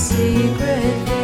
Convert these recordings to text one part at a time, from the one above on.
secret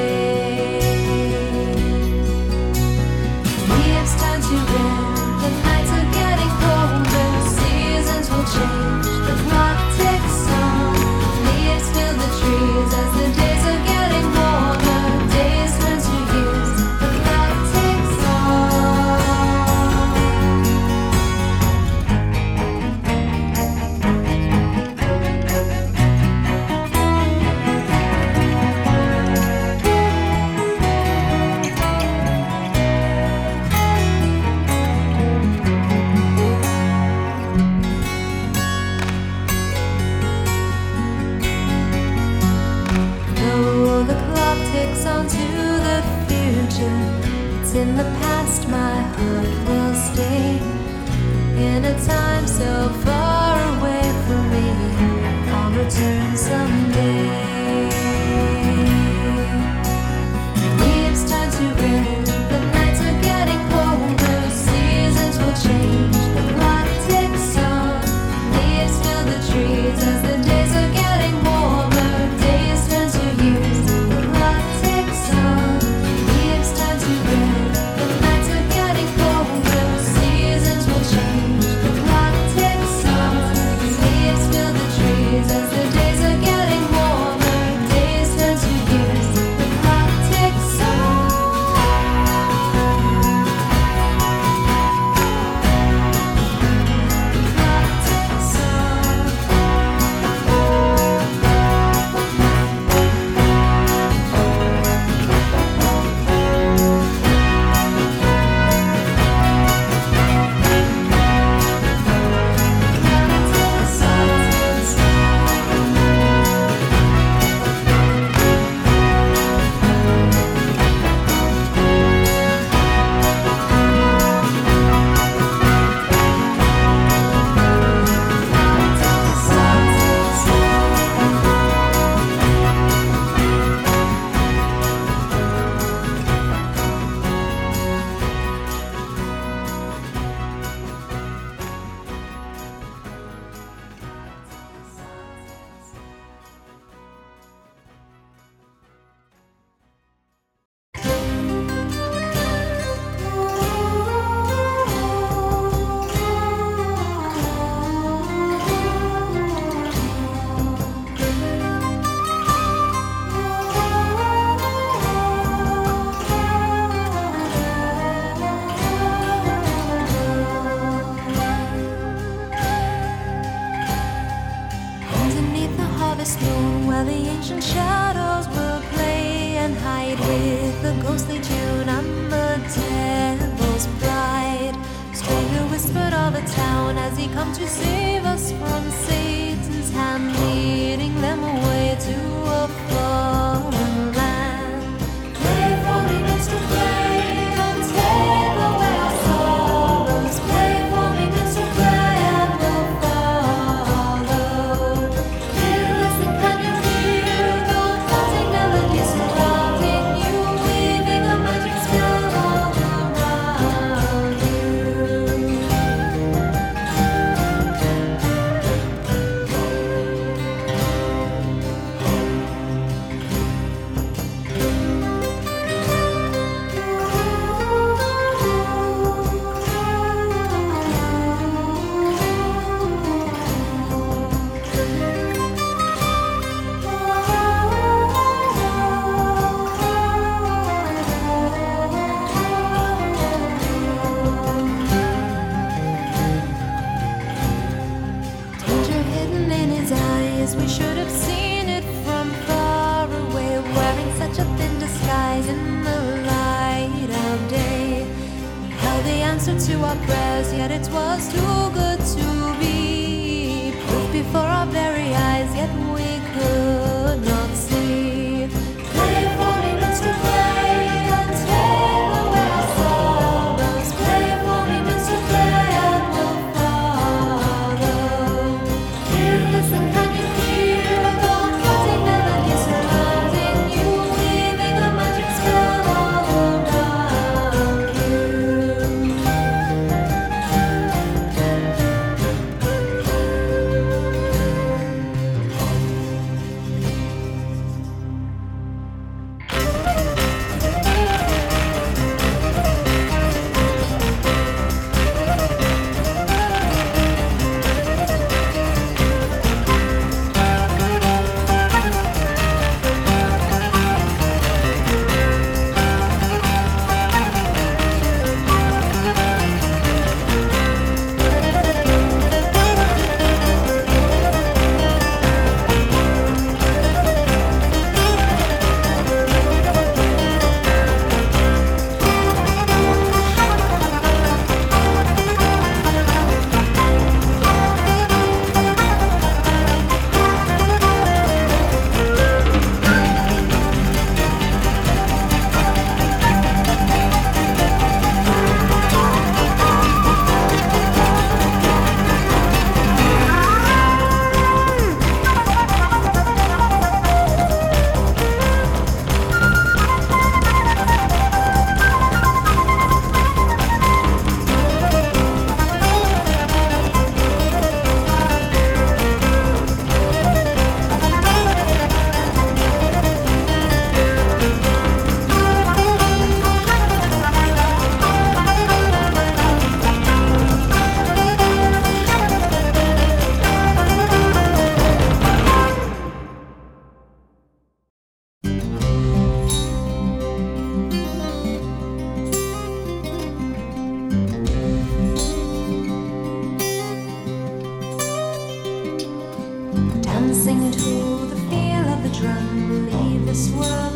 drum, leave this world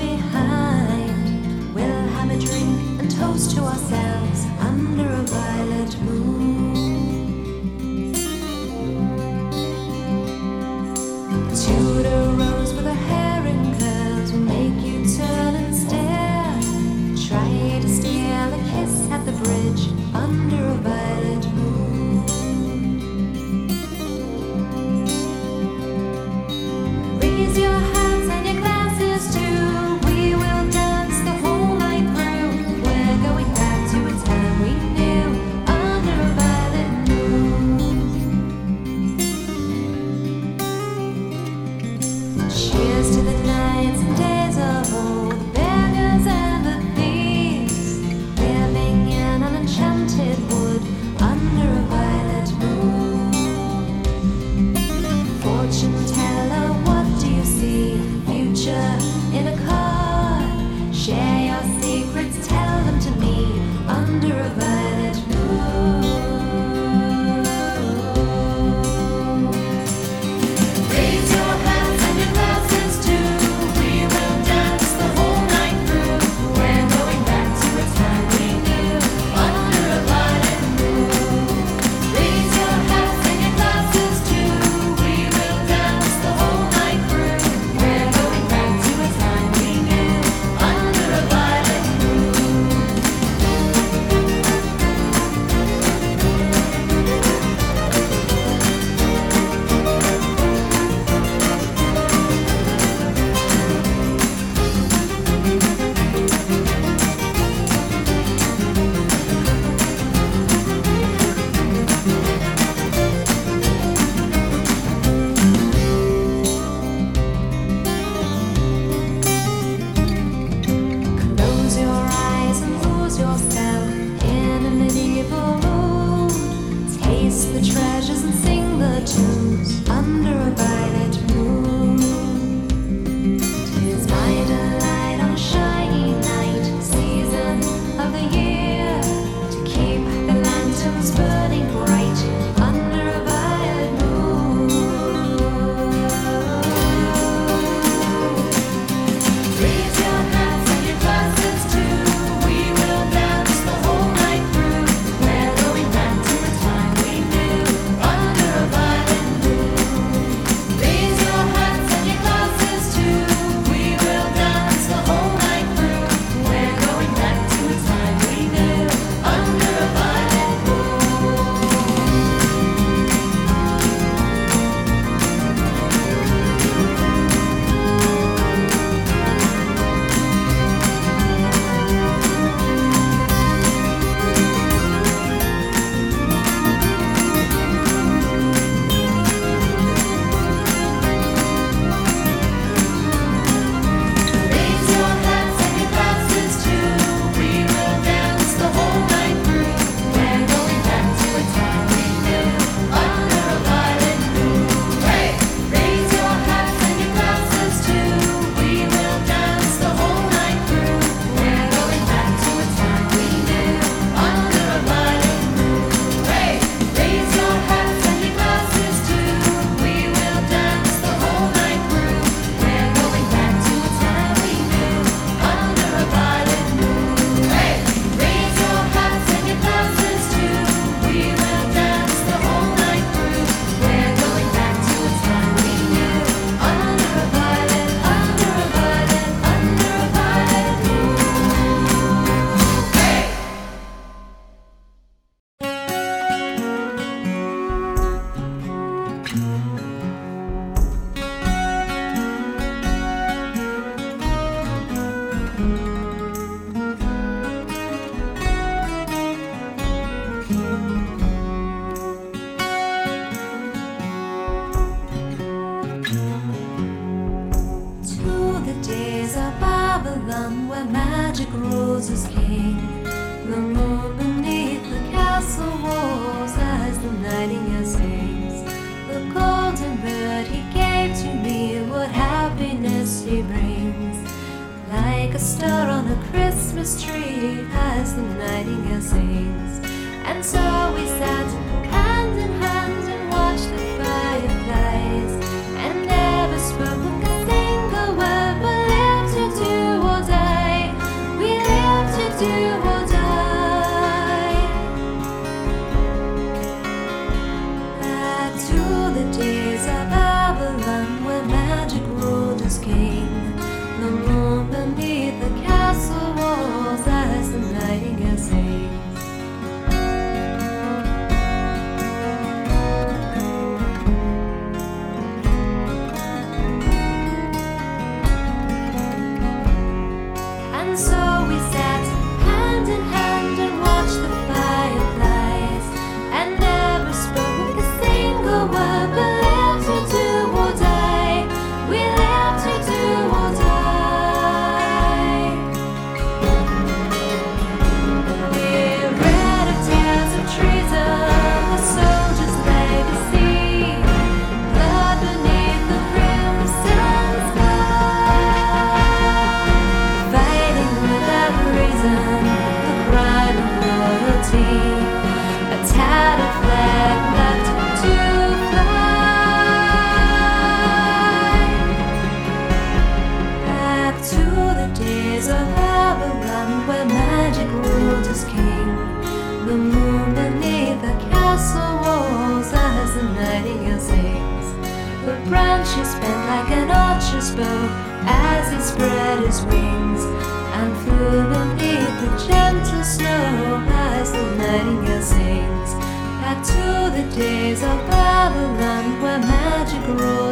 Nightingale sings Back to the days of Babylon Where magic ruled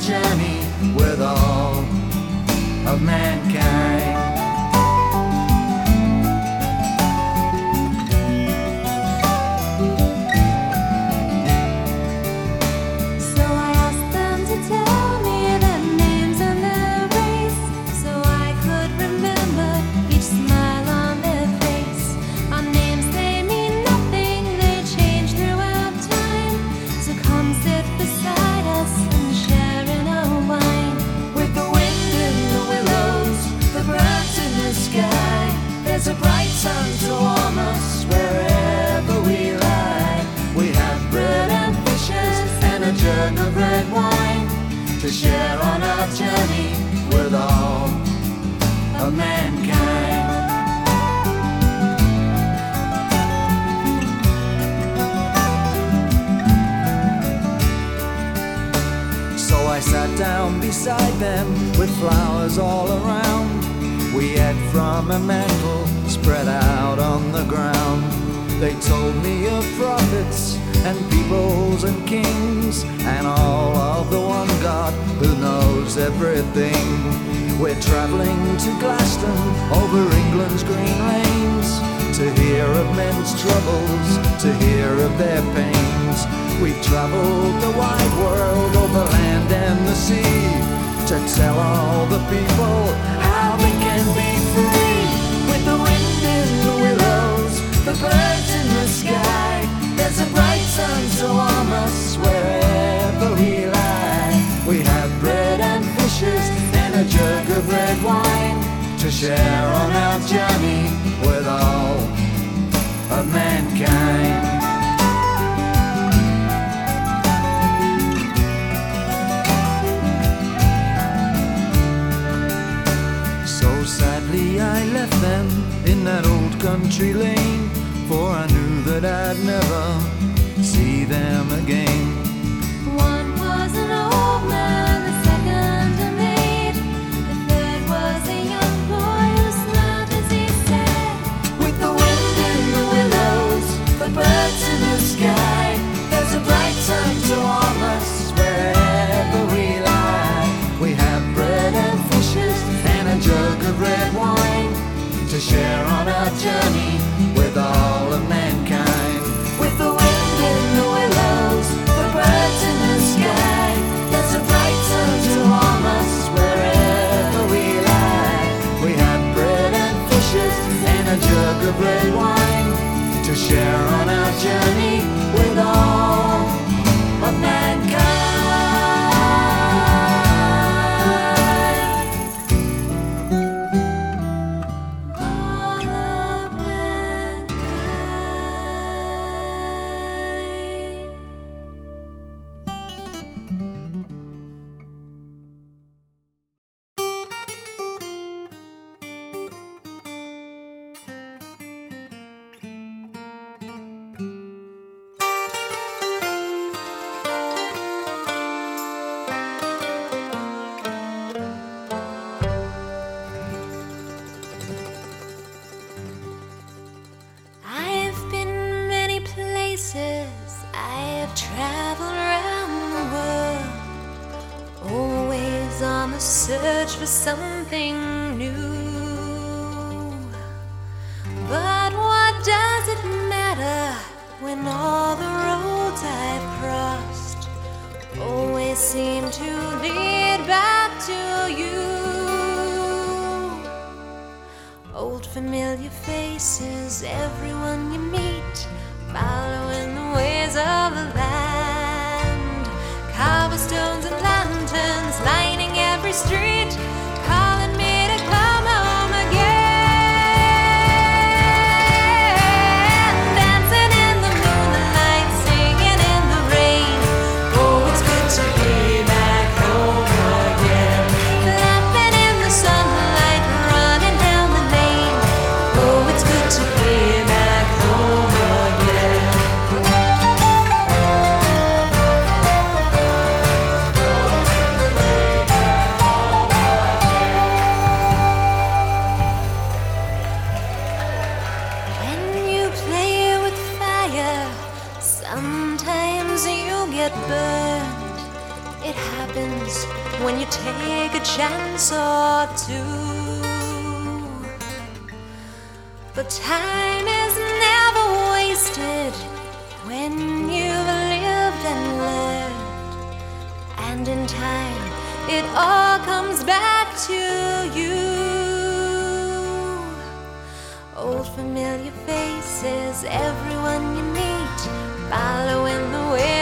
journey with all of man. all around. We had from a mantle spread out on the ground. They told me of prophets and peoples and kings, and all of the one God who knows everything. We're traveling to Glaston over England's green lanes to hear of men's troubles, to hear of their pains. We've traveled the wide world over land and the sea to tell all the people how they can be free with the wind in the willows, the birds in the sky. There's a bright sun so warm us wherever we lie. We have bread and fishes and a jug of red wine to share on our journey with all of mankind. that old country lane, for I knew that I'd never see them again. When all the roads I've crossed always seem to lead back to you. Old familiar faces, everyone you meet. Bow and in time it all comes back to you. Old familiar faces, everyone you meet, following the way.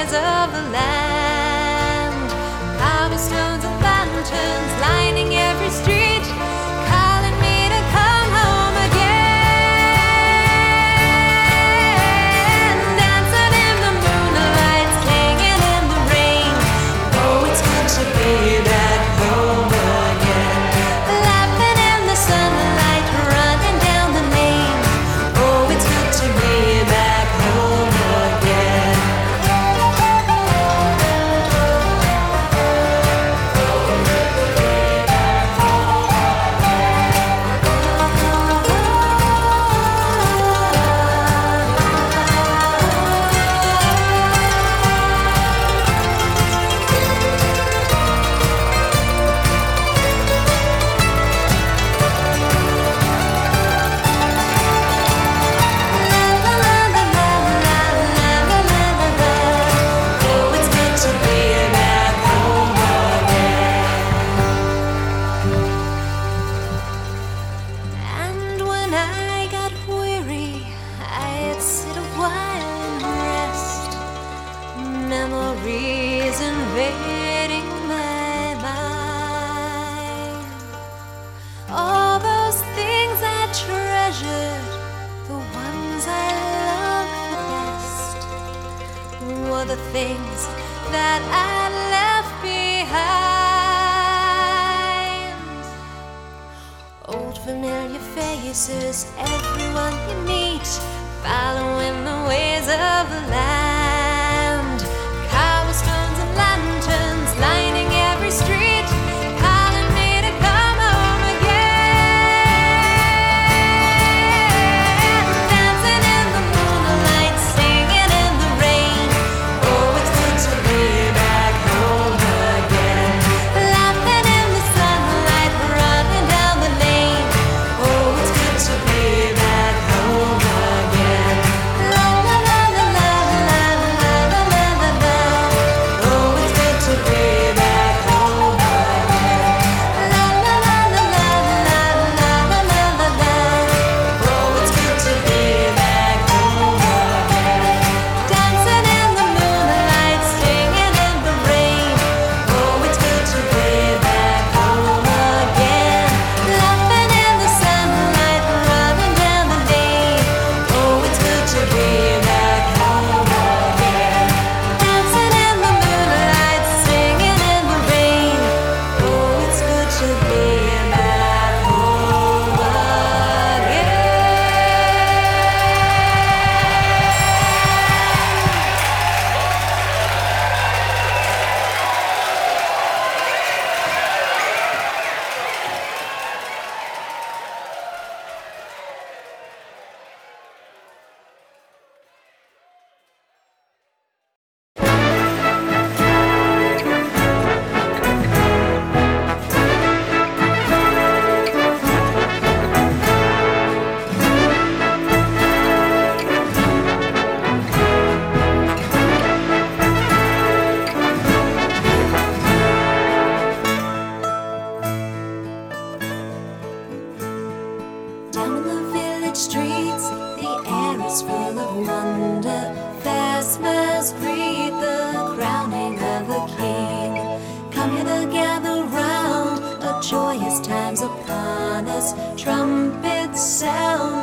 Greet the crowning of the king. Come hither, gather round, a joyous time's upon us. Trumpets sound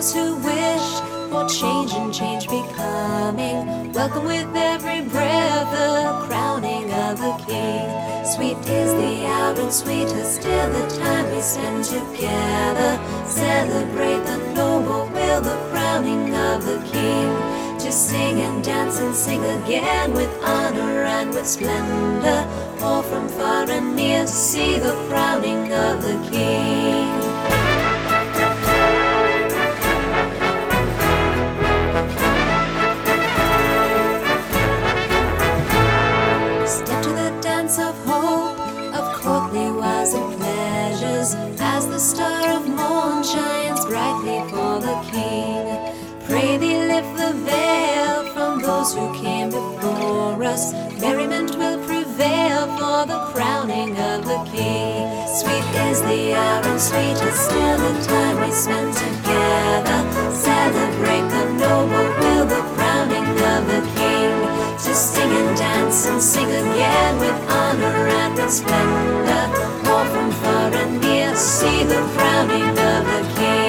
those who wish for change and change becoming. Welcome with every breath the crowning of a king. Sweet is the hour and sweeter still the time we spend together. Celebrate the noble will, the crowning of the king to sing and dance and sing again with honor and with splendor. All from far and near see the crowning of the King. Veil from those who came before us. Merriment will prevail for the crowning of the King. Sweet is the hour and sweet is still the time we spend together. Celebrate the noble will, the crowning of the King. To sing and dance and sing again with honor and with splendor. All from far and near see the crowning of the King.